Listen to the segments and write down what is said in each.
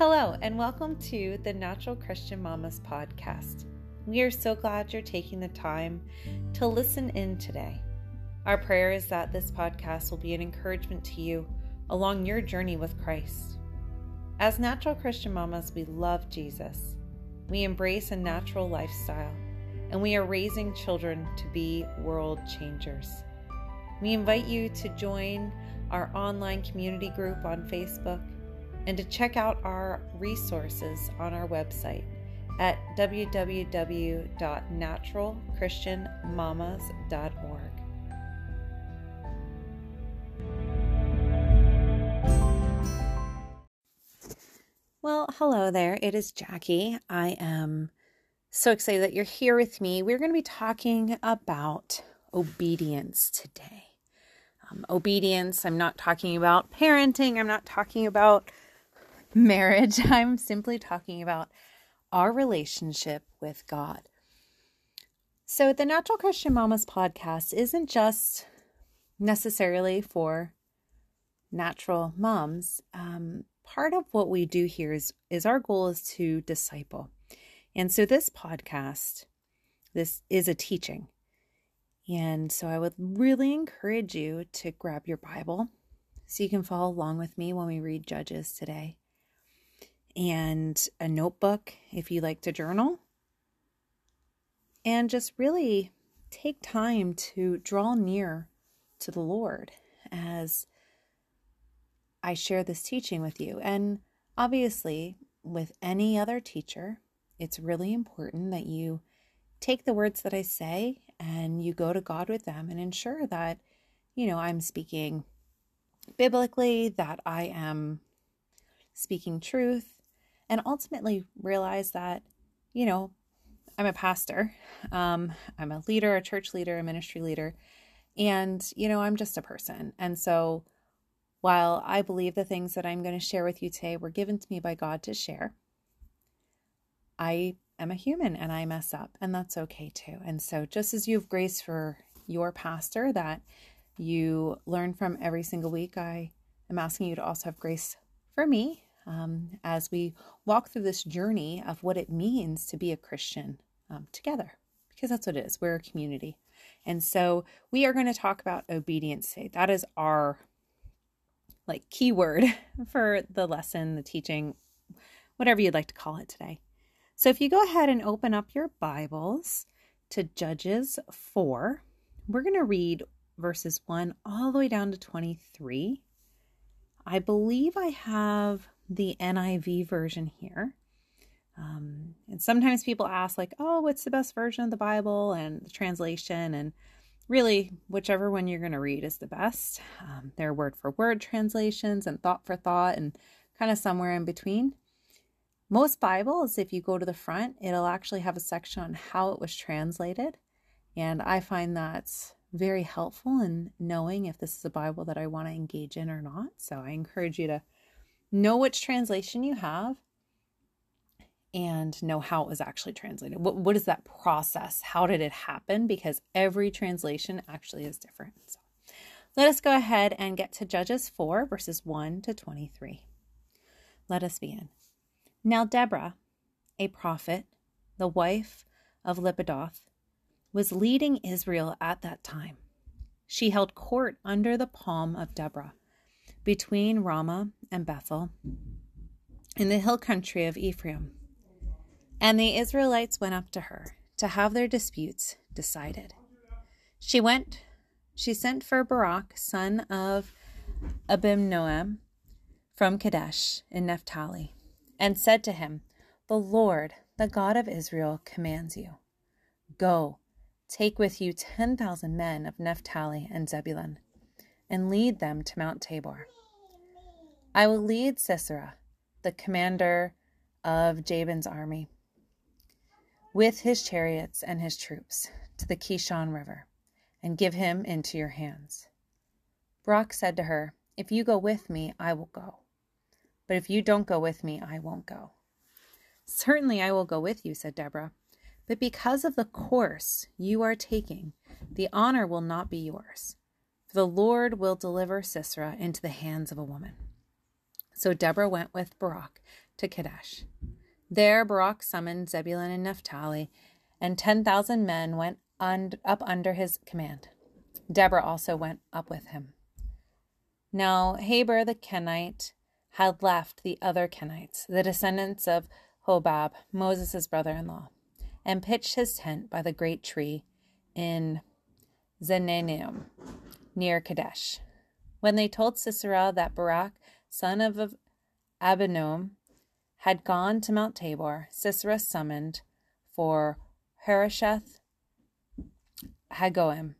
Hello, and welcome to the Natural Christian Mamas podcast. We are so glad you're taking the time to listen in today. Our prayer is that this podcast will be an encouragement to you along your journey with Christ. As natural Christian mamas, we love Jesus. We embrace a natural lifestyle, and we are raising children to be world changers. We invite you to join our online community group on Facebook and to check out our resources on our website at www.naturalchristianmamas.org. Well, hello there. It is Jackie. I am so excited that you're here with me. We're going to be talking about obedience today. Um, obedience, I'm not talking about parenting, I'm not talking about marriage. I'm simply talking about our relationship with God. So, the Natural Christian Mamas podcast isn't just necessarily for natural moms. Um, part of what we do here is, is our goal is to disciple. And so, this podcast, this is a teaching. And so, I would really encourage you to grab your Bible so you can follow along with me when we read Judges today and a notebook if you like to journal. And just really take time to draw near to the Lord as I share this teaching with you. And obviously, with any other teacher, it's really important that you take the words that I say and you go to God with them and ensure that, you know, I'm speaking biblically, that I am speaking truth, and ultimately realize that, you know, I'm a pastor, um, I'm a leader, a church leader, a ministry leader, and, you know, I'm just a person. And so while I believe the things that I'm going to share with you today were given to me by God to share, I am a human and I mess up, and that's okay too. And so, just as you have grace for your pastor that you learn from every single week, I am asking you to also have grace for me um, as we walk through this journey of what it means to be a Christian um, together, because that's what it is. We're a community. And so we are going to talk about obedience today. That is our like keyword for the lesson, the teaching, whatever you'd like to call it today. So if you go ahead and open up your Bibles to Judges 4, we're going to read verses 1 all the way down to 23. I believe I have the NIV version here. Um, and sometimes people ask, like, oh, what's the best version of the Bible and the translation? And really, whichever one you're going to read is the best. Um, there are word for word translations and thought for thought and kind of somewhere in between. Most Bibles, if you go to the front, it'll actually have a section on how it was translated. And I find that's very helpful in knowing if this is a Bible that I want to engage in or not. So I encourage you to know which translation you have and know how it was actually translated. What, what is that process? How did it happen? Because every translation actually is different. So let us go ahead and get to Judges 4, verses 1 to 23. Let us begin. Now, Deborah, a prophet, the wife of Lapidoth, was leading Israel at that time. She held court under the palm of Deborah between Ramah and Bethel in the hill country of Ephraim. And the Israelites went up to her to have their disputes decided. She went, she sent for Barak, son of Abinoam, from Kadesh in Naphtali, and said to him, The Lord, the God of Israel, commands you Go, take with you 10,000 men of Naphtali and Zebulun and lead them to Mount Tabor. I will lead Sisera, the commander of Jabin's army, with his chariots and his troops to the Kishon River and give him into your hands. Barak said to her, If you go with me, I will go. But if you don't go with me, I won't go. Certainly I will go with you, said Deborah. But because of the course you are taking, the honor will not be yours the Lord will deliver Sisera into the hands of a woman. So Deborah went with Barak to Kadesh. There Barak summoned Zebulun and Naphtali, and 10,000 men went un- up under his command. Deborah also went up with him. Now Heber the Kenite had left the other Kenites, the descendants of Hobab, Moses' brother in law, and pitched his tent by the great tree in Zaanannim, near Kadesh. When they told Sisera that Barak, son of Abinoam, had gone to Mount Tabor, Sisera summoned for Harosheth Hagoyim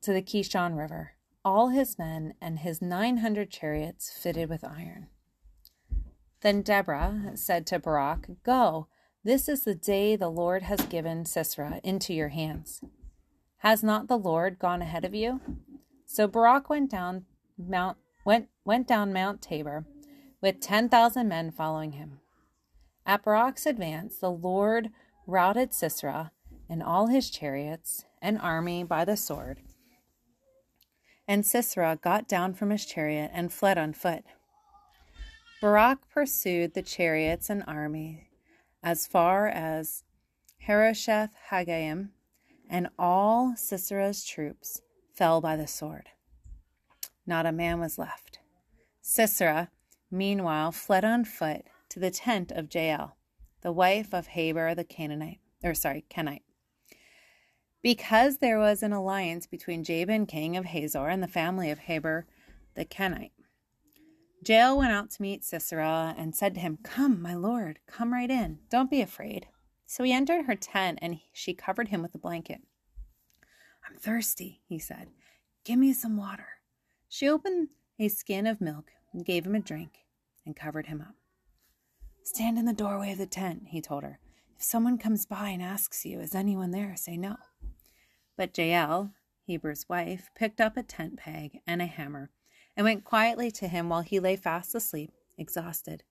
to the Kishon River all his men and his nine hundred chariots fitted with iron. Then Deborah said to Barak, Go, this is the day the Lord has given Sisera into your hands. Has not the Lord gone ahead of you? So Barak went down Mount went went down Mount Tabor with ten thousand men following him. At Barak's advance, the Lord routed Sisera and all his chariots and army by the sword. And Sisera got down from his chariot and fled on foot. Barak pursued the chariots and army as far as Harosheth Hagoyim, and all Sisera's troops fell by the sword. Not a man was left. Sisera, meanwhile, fled on foot to the tent of Jael, the wife of Heber the Canaanite, or sorry, Kenite. Because there was an alliance between Jabin, king of Hazor, and the family of Heber the Kenite. Jael went out to meet Sisera and said to him, Come, my lord, come right in. Don't be afraid. So he entered her tent and she covered him with a blanket. I'm thirsty, he said. Give me some water. She opened a skin of milk and gave him a drink and covered him up. Stand in the doorway of the tent, he told her. If someone comes by and asks you, Is anyone there? say no. But Jael, Heber's wife, picked up a tent peg and a hammer and went quietly to him while he lay fast asleep, exhausted.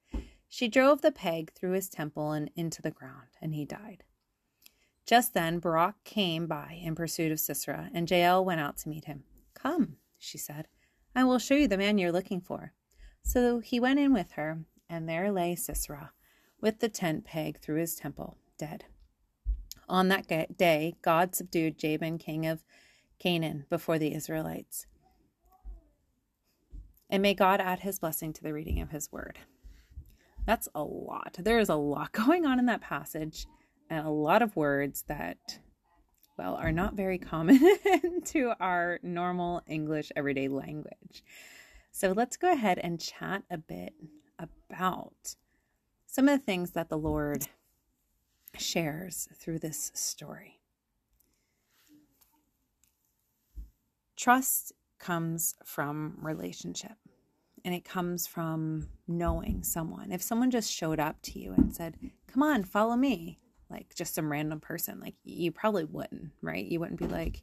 She drove the peg through his temple and into the ground, and he died. Just then Barak came by in pursuit of Sisera, and Jael went out to meet him. Come, she said. I will show you the man you're looking for. So he went in with her, and there lay Sisera, with the tent peg through his temple, dead. On that day, God subdued Jabin, king of Canaan, before the Israelites. And may God add his blessing to the reading of his word. That's a lot. There is a lot going on in that passage, and a lot of words that well, are not very common to our normal English everyday language. So let's go ahead and chat a bit about some of the things that the Lord shares through this story. Trust comes from relationship and it comes from knowing someone. If someone just showed up to you and said, Come on, follow me, like just some random person, like you probably wouldn't, right? You wouldn't be like,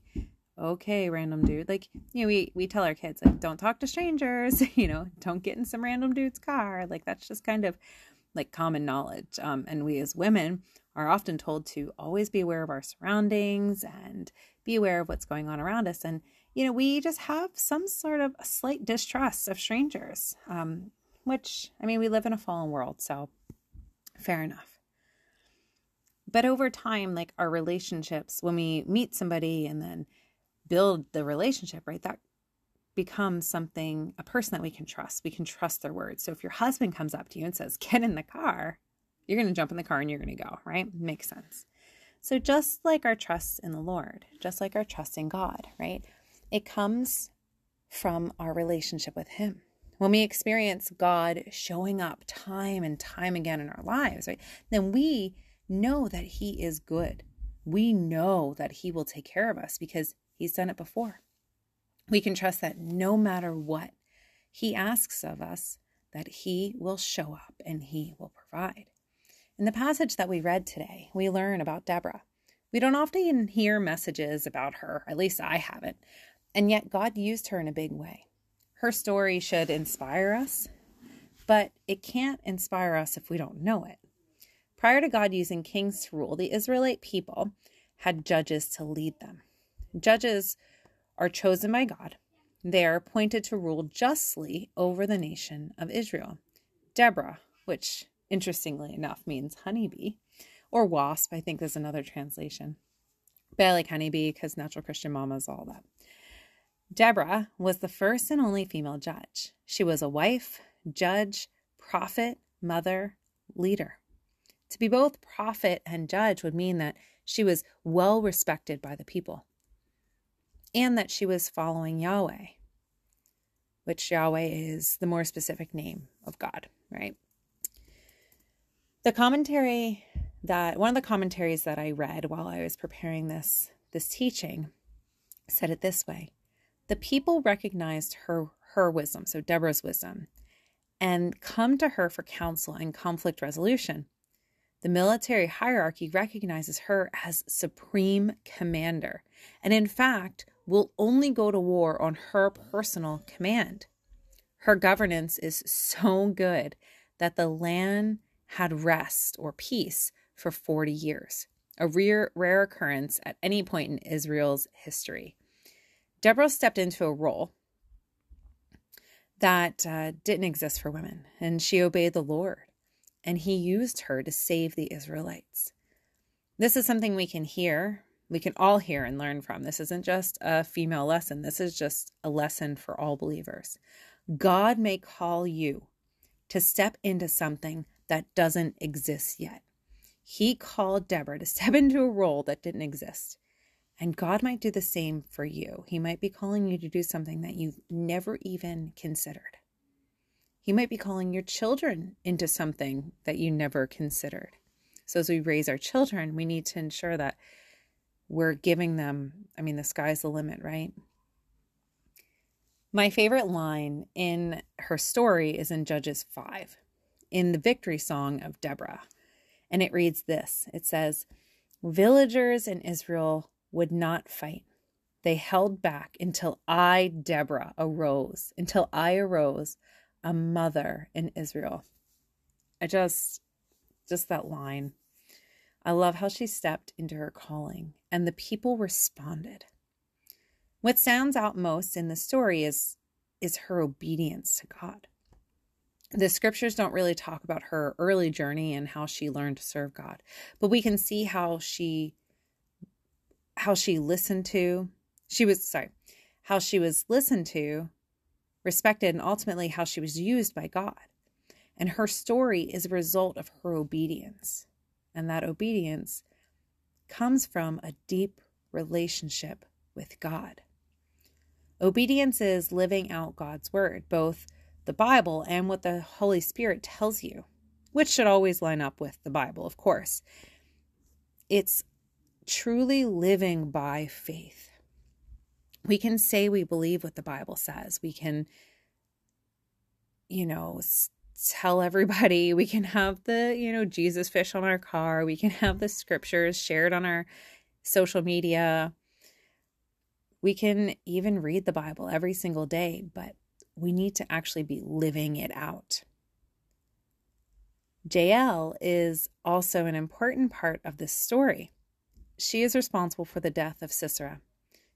okay, random dude. Like, you know, we, we tell our kids, like, don't talk to strangers, you know, don't get in some random dude's car. Like, that's just kind of like common knowledge. Um, and we as women are often told to always be aware of our surroundings and be aware of what's going on around us. And, you know, we just have some sort of slight distrust of strangers, um, which, I mean, we live in a fallen world, so fair enough. But over time, like our relationships, when we meet somebody and then build the relationship, right, that becomes something, a person that we can trust. We can trust their words. So if your husband comes up to you and says, get in the car, you're going to jump in the car and you're going to go, right? Makes sense. So just like our trust in the Lord, just like our trust in God, right? It comes from our relationship with Him. When we experience God showing up time and time again in our lives, right? Then we know that He is good. We know that He will take care of us because He's done it before. We can trust that no matter what He asks of us, that He will show up and He will provide. In the passage that we read today, we learn about Deborah. We don't often hear messages about her, at least I haven't, and yet God used her in a big way. Her story should inspire us, but it can't inspire us if we don't know it. Prior to God using kings to rule, the Israelite people had judges to lead them. Judges are chosen by God. They are appointed to rule justly over the nation of Israel. Deborah, which interestingly enough, means honeybee or wasp, I think is another translation. But I like honeybee because natural Christian mamas, all that. Deborah was the first and only female judge. She was a wife, judge, prophet, mother, leader. To be both prophet and judge would mean that she was well respected by the people and that she was following Yahweh, which Yahweh is the more specific name of God, right? The commentary that one of the commentaries that I read while I was preparing this this teaching said it this way. The people recognized her her wisdom, so Deborah's wisdom, and come to her for counsel and conflict resolution. The military hierarchy recognizes her as supreme commander, and in fact, will only go to war on her personal command. Her governance is so good that the land had rest or peace for 40 years, a rare, rare occurrence at any point in Israel's history. Deborah stepped into a role that uh, didn't exist for women, and she obeyed the Lord, and he used her to save the Israelites. This is something we can hear, we can all hear and learn from. This isn't just a female lesson, this is just a lesson for all believers. God may call you to step into something that doesn't exist yet. He called Deborah to step into a role that didn't exist. And God might do the same for you. He might be calling you to do something that you've never even considered. He might be calling your children into something that you never considered. So, as we raise our children, we need to ensure that we're giving them, I mean, the sky's the limit, right? My favorite line in her story is in Judges 5, in the victory song of Deborah. And it reads this it says, Villagers in Israel would not fight. They held back until I, Deborah, arose, until I arose, a mother in Israel. I just, just that line. I love how she stepped into her calling and the people responded. What stands out most in the story is, is her obedience to God. The scriptures don't really talk about her early journey and how she learned to serve God, but we can see how she how she listened to, she was, sorry, how she was listened to, respected, and ultimately how she was used by God. And her story is a result of her obedience. And that obedience comes from a deep relationship with God. Obedience is living out God's word, both the Bible and what the Holy Spirit tells you, which should always line up with the Bible, of course. It's truly living by faith. We can say we believe what the Bible says. We can, you know, tell everybody. We can have the, you know, Jesus fish on our car. We can have the scriptures shared on our social media. We can even read the Bible every single day, but we need to actually be living it out. Jael is also an important part of this story. She is responsible for the death of Sisera.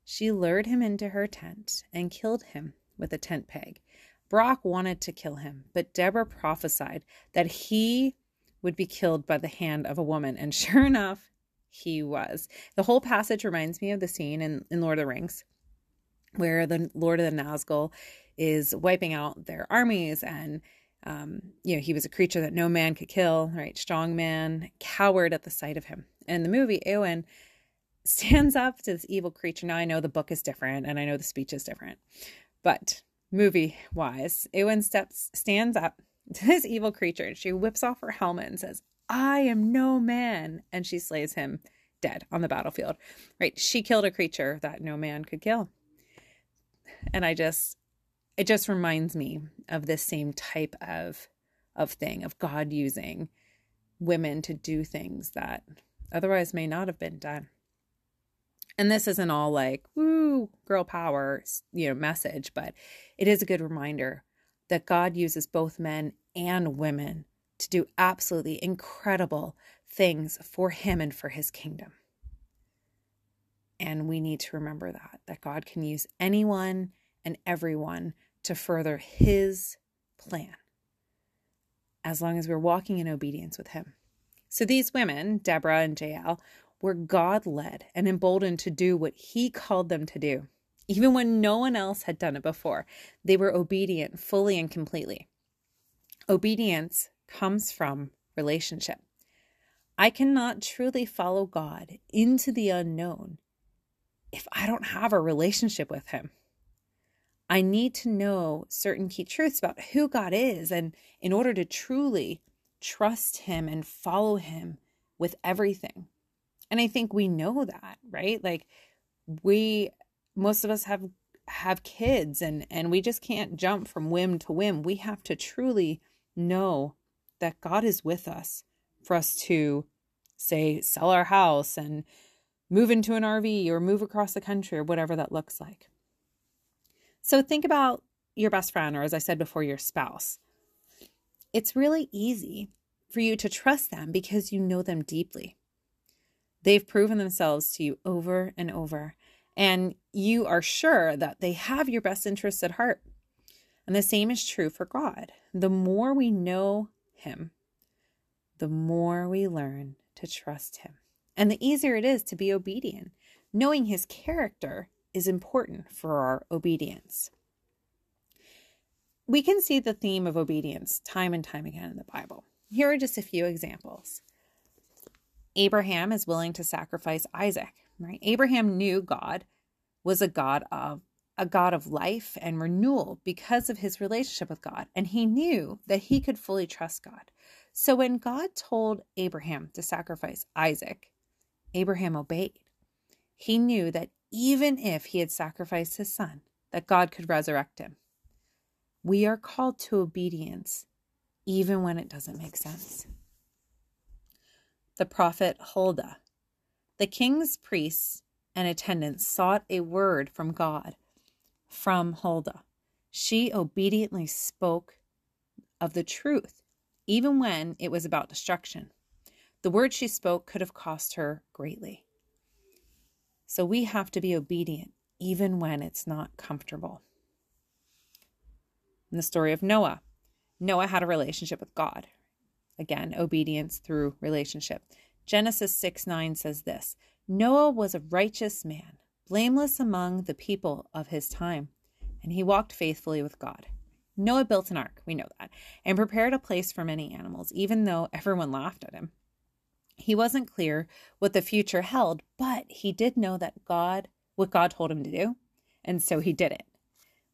She lured him into her tent and killed him with a tent peg. Barak wanted to kill him, but Deborah prophesied that he would be killed by the hand of a woman. And sure enough, he was. The whole passage reminds me of the scene in, in Lord of the Rings where the Lord of the Nazgul is wiping out their armies and um, you know, he was a creature that no man could kill, right? Strong man, coward at the sight of him. And in the movie, Eowyn stands up to this evil creature. Now I know the book is different and I know the speech is different, but movie wise, Eowyn steps stands up to this evil creature and she whips off her helmet and says, I am no man. And she slays him dead on the battlefield. Right? She killed a creature that no man could kill. And I just it just reminds me of this same type of of thing of God using women to do things that otherwise may not have been done. And this isn't all like, woo, girl power, you know, message, but it is a good reminder that God uses both men and women to do absolutely incredible things for him and for his kingdom. And we need to remember that, that God can use anyone and everyone to further his plan. as long as we're walking in obedience with Him. So these women, Deborah and Jael, were God led and emboldened to do what He called them to do. Even when no one else had done it before, they were obedient fully and completely. Obedience comes from relationship. I cannot truly follow God into the unknown if I don't have a relationship with Him. I need to know certain key truths about who God is, and in order to truly trust Him and follow Him with everything. And I think we know that, right? Like we most of us have have kids and and we just can't jump from whim to whim. We have to truly know that God is with us for us to say sell our house and move into an RV or move across the country or whatever that looks like. So think about your best friend or as I said before your spouse. It's really easy for you to trust them because you know them deeply. They've proven themselves to you over and over, and you are sure that they have your best interests at heart. And the same is true for God. The more we know Him, the more we learn to trust Him. And the easier it is to be obedient. Knowing His character is important for our obedience. We can see the theme of obedience time and time again in the Bible. Here are just a few examples. Abraham is willing to sacrifice Isaac, right? Abraham knew God was a God of a God of life and renewal because of his relationship with God, and he knew that he could fully trust God. So when God told Abraham to sacrifice Isaac, Abraham obeyed. He knew that even if he had sacrificed his son, that God could resurrect him. We are called to obedience even when it doesn't make sense the prophet Huldah. The king's priests and attendants sought a word from God from Huldah. She obediently spoke of the truth, even when it was about destruction. The word she spoke could have cost her greatly. So we have to be obedient, even when it's not comfortable. In the story of Noah, Noah had a relationship with God. Again, obedience through relationship. Genesis 6 9 says this Noah was a righteous man, blameless among the people of his time, and he walked faithfully with God. Noah built an ark, we know that, and prepared a place for many animals, even though everyone laughed at him. He wasn't clear what the future held, but he did know that God, what God told him to do, and so he did it.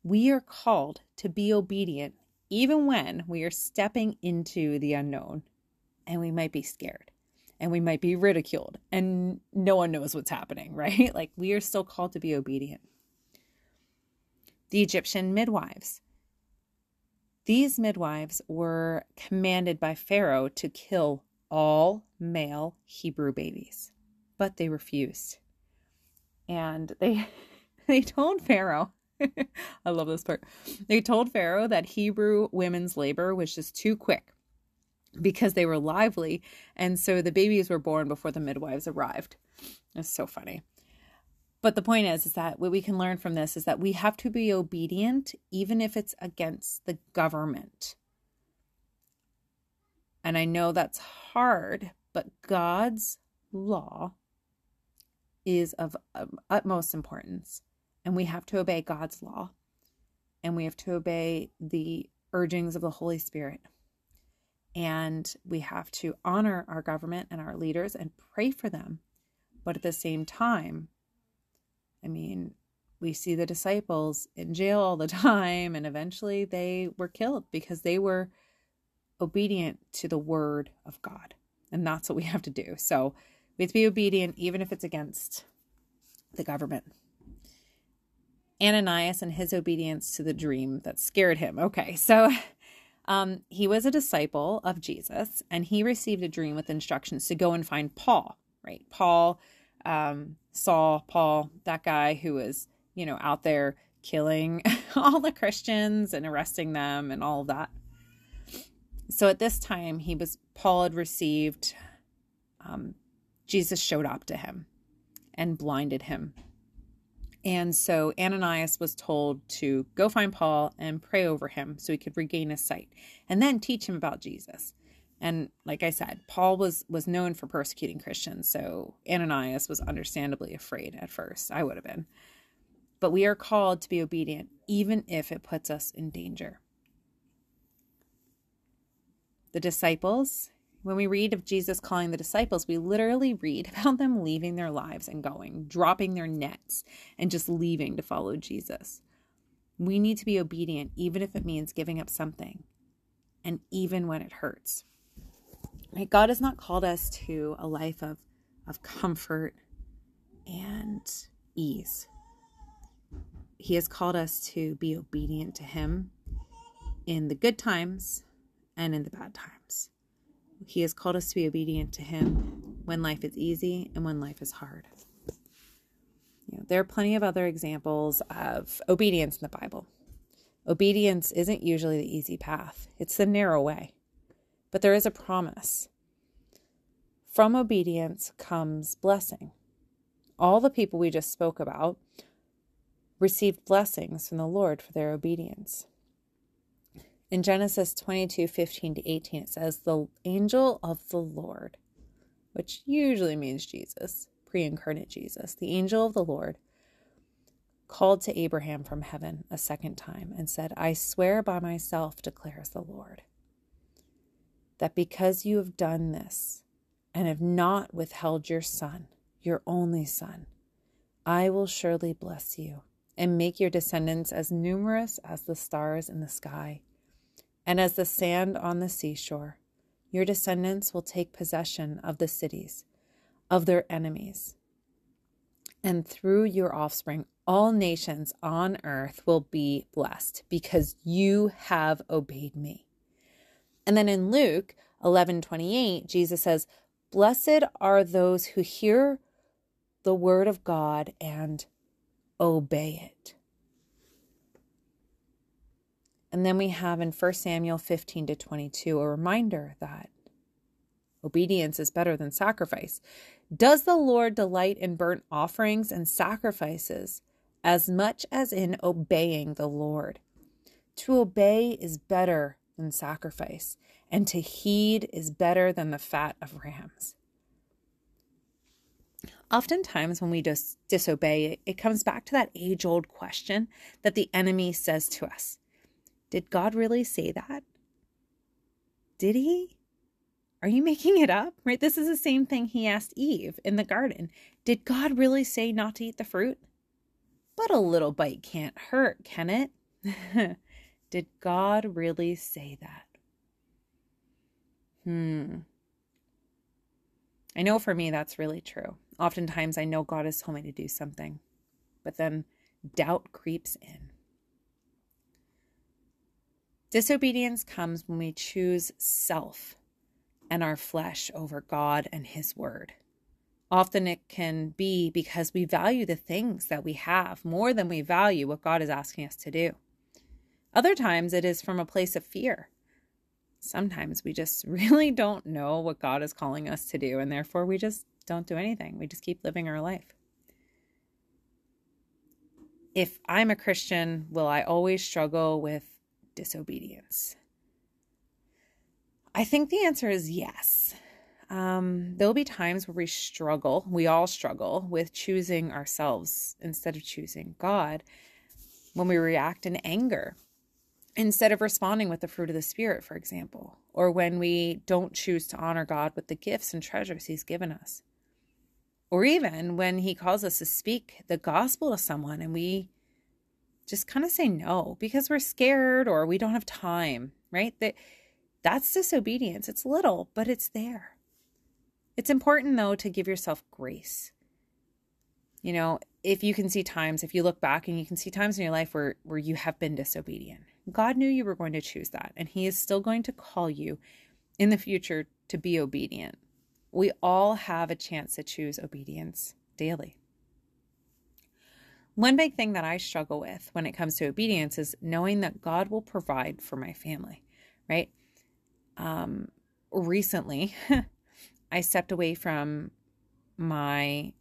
We are called to be obedient even when we are stepping into the unknown and we might be scared and we might be ridiculed and no one knows what's happening, right? Like we are still called to be obedient. The Egyptian midwives. These midwives were commanded by Pharaoh to kill all male Hebrew babies, but they refused. And they they told Pharaoh I love this part. They told Pharaoh that Hebrew women's labor was just too quick because they were lively, and so the babies were born before the midwives arrived. It's so funny. But the point is, is that what we can learn from this is that we have to be obedient, even if it's against the government. And I know that's hard, but God's law is of utmost importance and we have to obey God's law and we have to obey the urgings of the Holy Spirit. And we have to honor our government and our leaders and pray for them. But at the same time, I mean, we see the disciples in jail all the time, and eventually they were killed because they were obedient to the word of God. And that's what we have to do. So we have to be obedient, even if it's against the government. Ananias and his obedience to the dream that scared him. Okay, so um, he was a disciple of Jesus and he received a dream with instructions to go and find Paul, right? Paul, um, Saul, Paul, that guy who was, you know, out there killing all the Christians and arresting them and all of that. So at this time, he was, Paul had received, um, Jesus showed up to him and blinded him And so Ananias was told to go find Paul and pray over him so he could regain his sight and then teach him about Jesus. And like I said, Paul was was known for persecuting Christians, so Ananias was understandably afraid at first. I would have been. But we are called to be obedient even if it puts us in danger. The disciples, when we read of Jesus calling the disciples, we literally read about them leaving their lives and going, dropping their nets and just leaving to follow Jesus. We need to be obedient even if it means giving up something and even when it hurts. Right? God has not called us to a life of, of comfort and ease. He has called us to be obedient to Him in the good times and in the bad times. He has called us to be obedient to Him when life is easy and when life is hard. You know, there are plenty of other examples of obedience in the Bible. Obedience isn't usually the easy path, it's the narrow way. But there is a promise. From obedience comes blessing. All the people we just spoke about received blessings from the Lord for their obedience. In Genesis 22 15 to 18, it says, The angel of the Lord, which usually means Jesus, pre incarnate Jesus, the angel of the Lord called to Abraham from heaven a second time and said, I swear by myself, declares the Lord, that because you have done this and have not withheld your son, your only son, I will surely bless you and make your descendants as numerous as the stars in the sky and as the sand on the seashore. Your descendants will take possession of the cities of their enemies. And through your offspring, all nations on earth will be blessed because you have obeyed me. And then in Luke 11 28, Jesus says, Blessed are those who hear the word of God and obey it. And then we have in 1 Samuel 15 to 22 a reminder that obedience is better than sacrifice. Does the Lord delight in burnt offerings and sacrifices as much as in obeying the Lord? To obey is better than sacrifice, and to heed is better than the fat of rams. Oftentimes, when we just disobey, it comes back to that age old question that the enemy says to us Did God really say that? Did he? Are you making it up? Right? This is the same thing he asked Eve in the garden. Did God really say not to eat the fruit? But a little bite can't hurt, can it? Did God really say that? Hmm. I know for me that's really true. Oftentimes I know God has told me to do something, but then doubt creeps in. Disobedience comes when we choose self and our flesh over God and His Word. Often it can be because we value the things that we have more than we value what God is asking us to do. Other times it is from a place of fear. Sometimes we just really don't know what God is calling us to do, and therefore we just don't do anything. We just keep living our life. If I'm a Christian, will I always struggle with disobedience? I think the answer is yes. Um, there'll be times where we struggle, we all struggle with choosing ourselves instead of choosing God when we react in anger instead of responding with the fruit of the Spirit, for example, or when we don't choose to honor God with the gifts and treasures He's given us, or even when He calls us to speak the gospel to someone and we just kind of say no because we're scared or we don't have time, right? That that's disobedience. It's little, but it's there. It's important though to give yourself grace. You know, if you can see times, if you look back and you can see times in your life where where you have been disobedient. God knew you were going to choose that, and he is still going to call you in the future to be obedient. We all have a chance to choose obedience daily. One big thing that I struggle with when it comes to obedience is knowing that God will provide for my family, right? Um, recently, I stepped away from my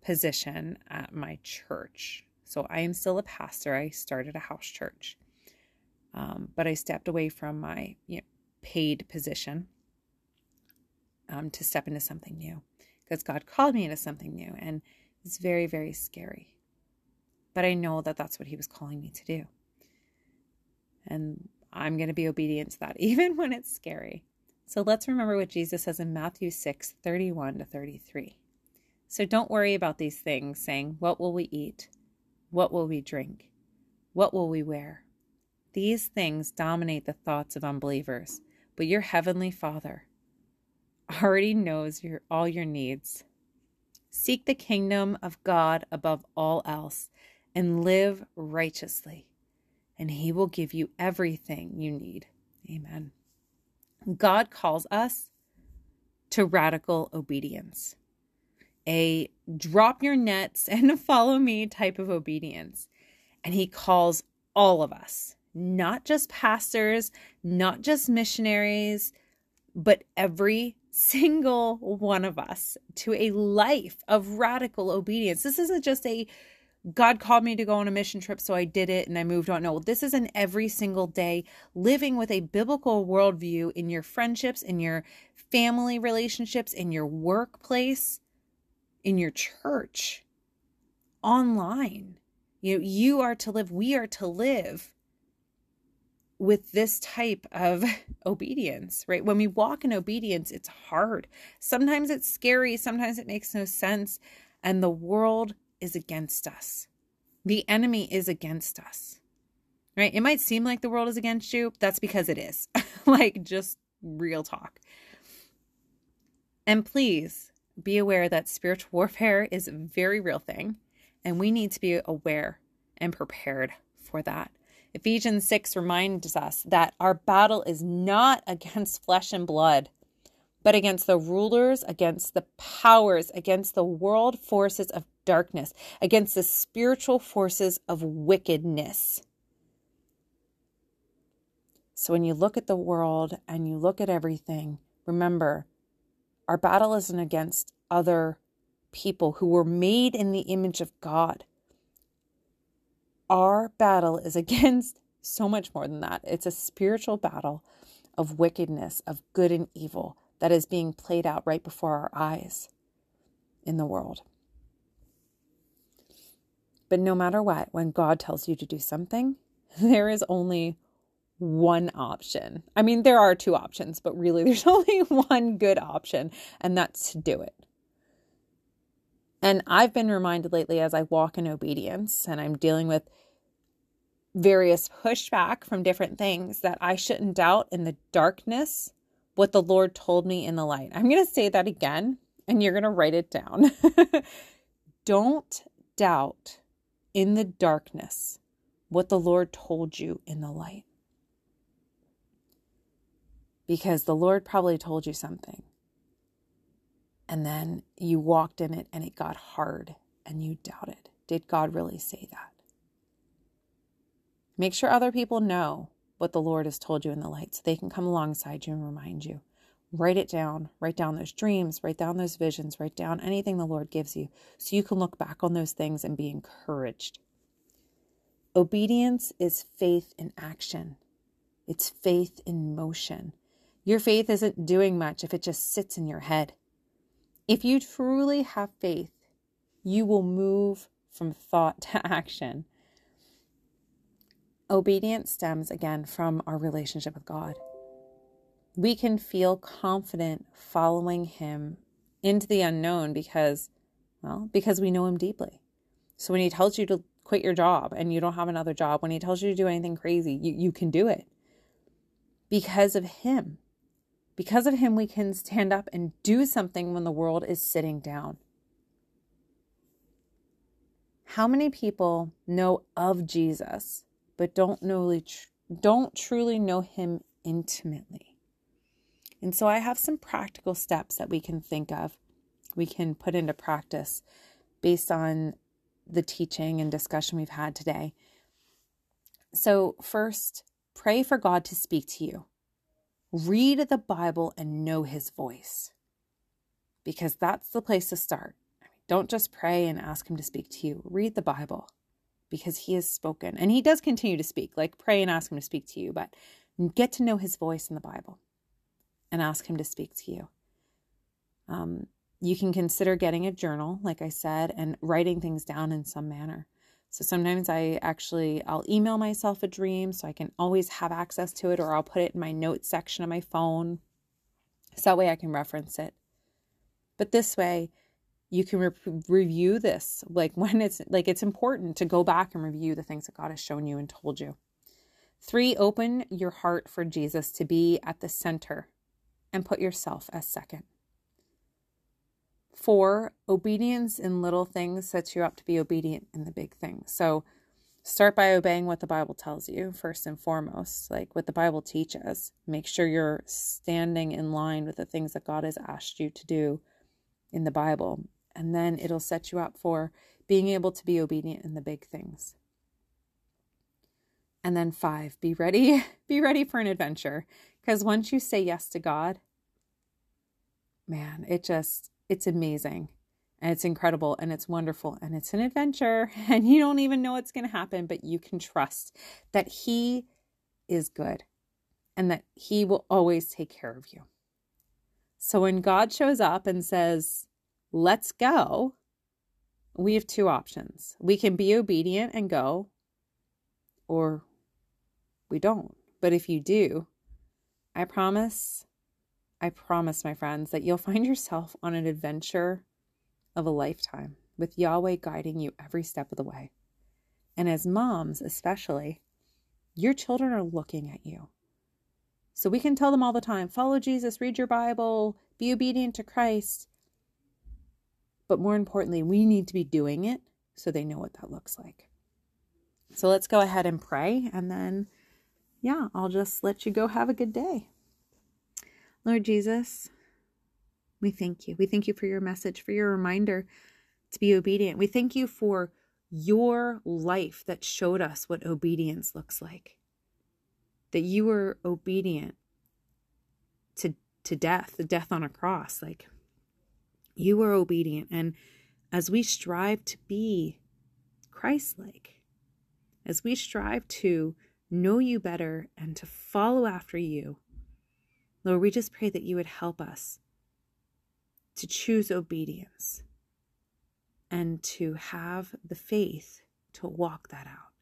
position at my church. So I am still a pastor. I started a house church. Um, but I stepped away from my you know, paid position um, to step into something new because God called me into something new. And it's very, very scary. But I know that that's what He was calling me to do. And I'm going to be obedient to that, even when it's scary. So let's remember what Jesus says in Matthew 6 31 to 33. So don't worry about these things, saying, What will we eat? What will we drink? What will we wear? These things dominate the thoughts of unbelievers, but your heavenly Father already knows your, all your needs. Seek the kingdom of God above all else and live righteously, and He will give you everything you need. Amen. God calls us to radical obedience, a drop your nets and follow me type of obedience. And He calls all of us, not just pastors, not just missionaries, but every single one of us to a life of radical obedience. This isn't just a God called me to go on a mission trip, so I did it and I moved on. No, this is an every single day living with a biblical worldview in your friendships, in your family relationships, in your workplace, in your church, online. You know, you are to live, we are to live with this type of obedience, right? When we walk in obedience, it's hard. Sometimes it's scary, sometimes it makes no sense, and the world is against us. The enemy is against us, right? It might seem like the world is against you. That's because it is. like, just real talk. And please be aware that spiritual warfare is a very real thing, and we need to be aware and prepared for that. Ephesians 6 reminds us that our battle is not against flesh and blood, but against the rulers, against the powers, against the world forces of darkness, against the spiritual forces of wickedness. So when you look at the world and you look at everything, remember our battle isn't against other people who were made in the image of God. Our battle is against so much more than that. It's a spiritual battle of wickedness, of good and evil that is being played out right before our eyes in the world. But no matter what, when God tells you to do something, there is only one option. I mean, there are two options, but really there's only one good option, and that's to do it. And I've been reminded lately as I walk in obedience and I'm dealing with various pushback from different things that I shouldn't doubt in the darkness what the Lord told me in the light. I'm going to say that again and you're going to write it down. Don't doubt in the darkness what the Lord told you in the light. Because the Lord probably told you something. And then you walked in it and it got hard and you doubted. Did God really say that? Make sure other people know what the Lord has told you in the light so they can come alongside you and remind you. Write it down. Write down those dreams. Write down those visions. Write down anything the Lord gives you so you can look back on those things and be encouraged. Obedience is faith in action, it's faith in motion. Your faith isn't doing much if it just sits in your head. If you truly have faith, you will move from thought to action. Obedience stems again from our relationship with God. We can feel confident following Him into the unknown because, well, because we know Him deeply. So when He tells you to quit your job and you don't have another job, when He tells you to do anything crazy, you, you can do it because of Him. Because of Him, we can stand up and do something when the world is sitting down. How many people know of Jesus but don't know don't truly know him intimately. And so I have some practical steps that we can think of. We can put into practice based on the teaching and discussion we've had today. So, first, pray for God to speak to you. Read the Bible and know his voice because that's the place to start. Don't just pray and ask Him to speak to you. Read the Bible because He has spoken. And He does continue to speak, like pray and ask Him to speak to you, but get to know His voice in the Bible and ask Him to speak to you. Um, you can consider getting a journal, like I said, and writing things down in some manner. So sometimes I actually I'll email myself a dream so I can always have access to it or I'll put it in my notes section of my phone. So that way I can reference it. But this way you can re- review this like when it's like it's important to go back and review the things that God has shown you and told you. 3 open your heart for Jesus to be at the center and put yourself as second. Four, obedience in little things sets you up to be obedient in the big things. So start by obeying what the Bible tells you, first and foremost, like what the Bible teaches. Make sure you're standing in line with the things that God has asked you to do in the Bible. And then it'll set you up for being able to be obedient in the big things. And then five, be ready, be ready for an adventure. Because once you say yes to God, man, it just it's amazing and it's incredible and it's wonderful and it's an adventure and you don't even know what's going to happen, but you can trust that He is good and that He will always take care of you. So when God shows up and says, let's go, we have two options. We can be obedient and go, or we don't. But if you do, I promise I promise, my friends, that you'll find yourself on an adventure of a lifetime with Yahweh guiding you every step of the way. And as moms, especially, your children are looking at you. So we can tell them all the time follow Jesus, read your Bible, be obedient to Christ. But more importantly, we need to be doing it so they know what that looks like. So let's go ahead and pray. And then, yeah, I'll just let you go have a good day. Lord Jesus, we thank you. We thank you for your message, for your reminder to be obedient. We thank you for your life that showed us what obedience looks like. That you were obedient to to death, the death on a cross. Like you were obedient and as we strive to be Christ-like, as we strive to know you better and to follow after you, Lord, we just pray that you would help us to choose obedience and to have the faith to walk that out.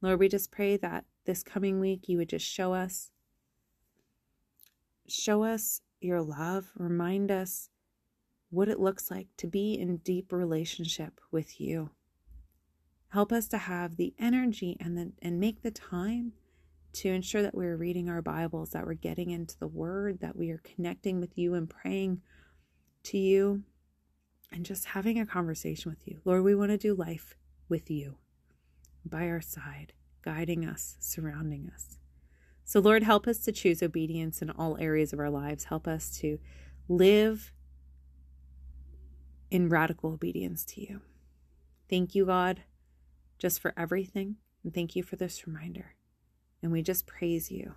Lord, we just pray that this coming week you would just show us show us your love, remind us what it looks like to be in deep relationship with you. Help us to have the energy and the, and make the time to ensure that we're reading our Bibles, that we're getting into the Word, that we are connecting with you and praying to you, and just having a conversation with you. Lord, we want to do life with you by our side, guiding us, surrounding us. So, Lord, help us to choose obedience in all areas of our lives. Help us to live in radical obedience to you. Thank you, God, just for everything. And thank you for this reminder. And we just praise you.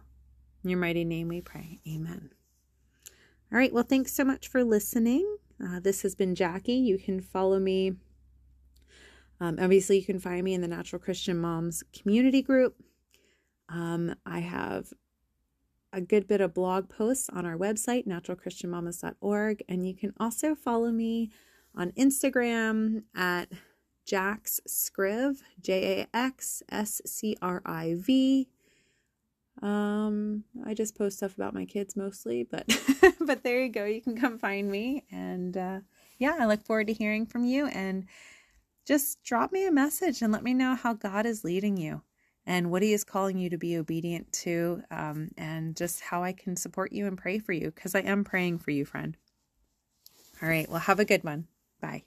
In your mighty name we pray. Amen. All right. Well, thanks so much for listening. Uh, this has been Jackie. You can follow me. Um, obviously, you can find me in the Natural Christian Moms community group. Um, I have a good bit of blog posts on our website, naturalchristianmamas.org. And you can also follow me on Instagram at Jax Scriv, J A X S C R I V. Um, I just post stuff about my kids mostly, but but there you go. You can come find me, and uh, yeah, I look forward to hearing from you. And just drop me a message and let me know how God is leading you and what He is calling you to be obedient to, um, and just how I can support you and pray for you because I am praying for you, friend. All right. Well, have a good one. Bye.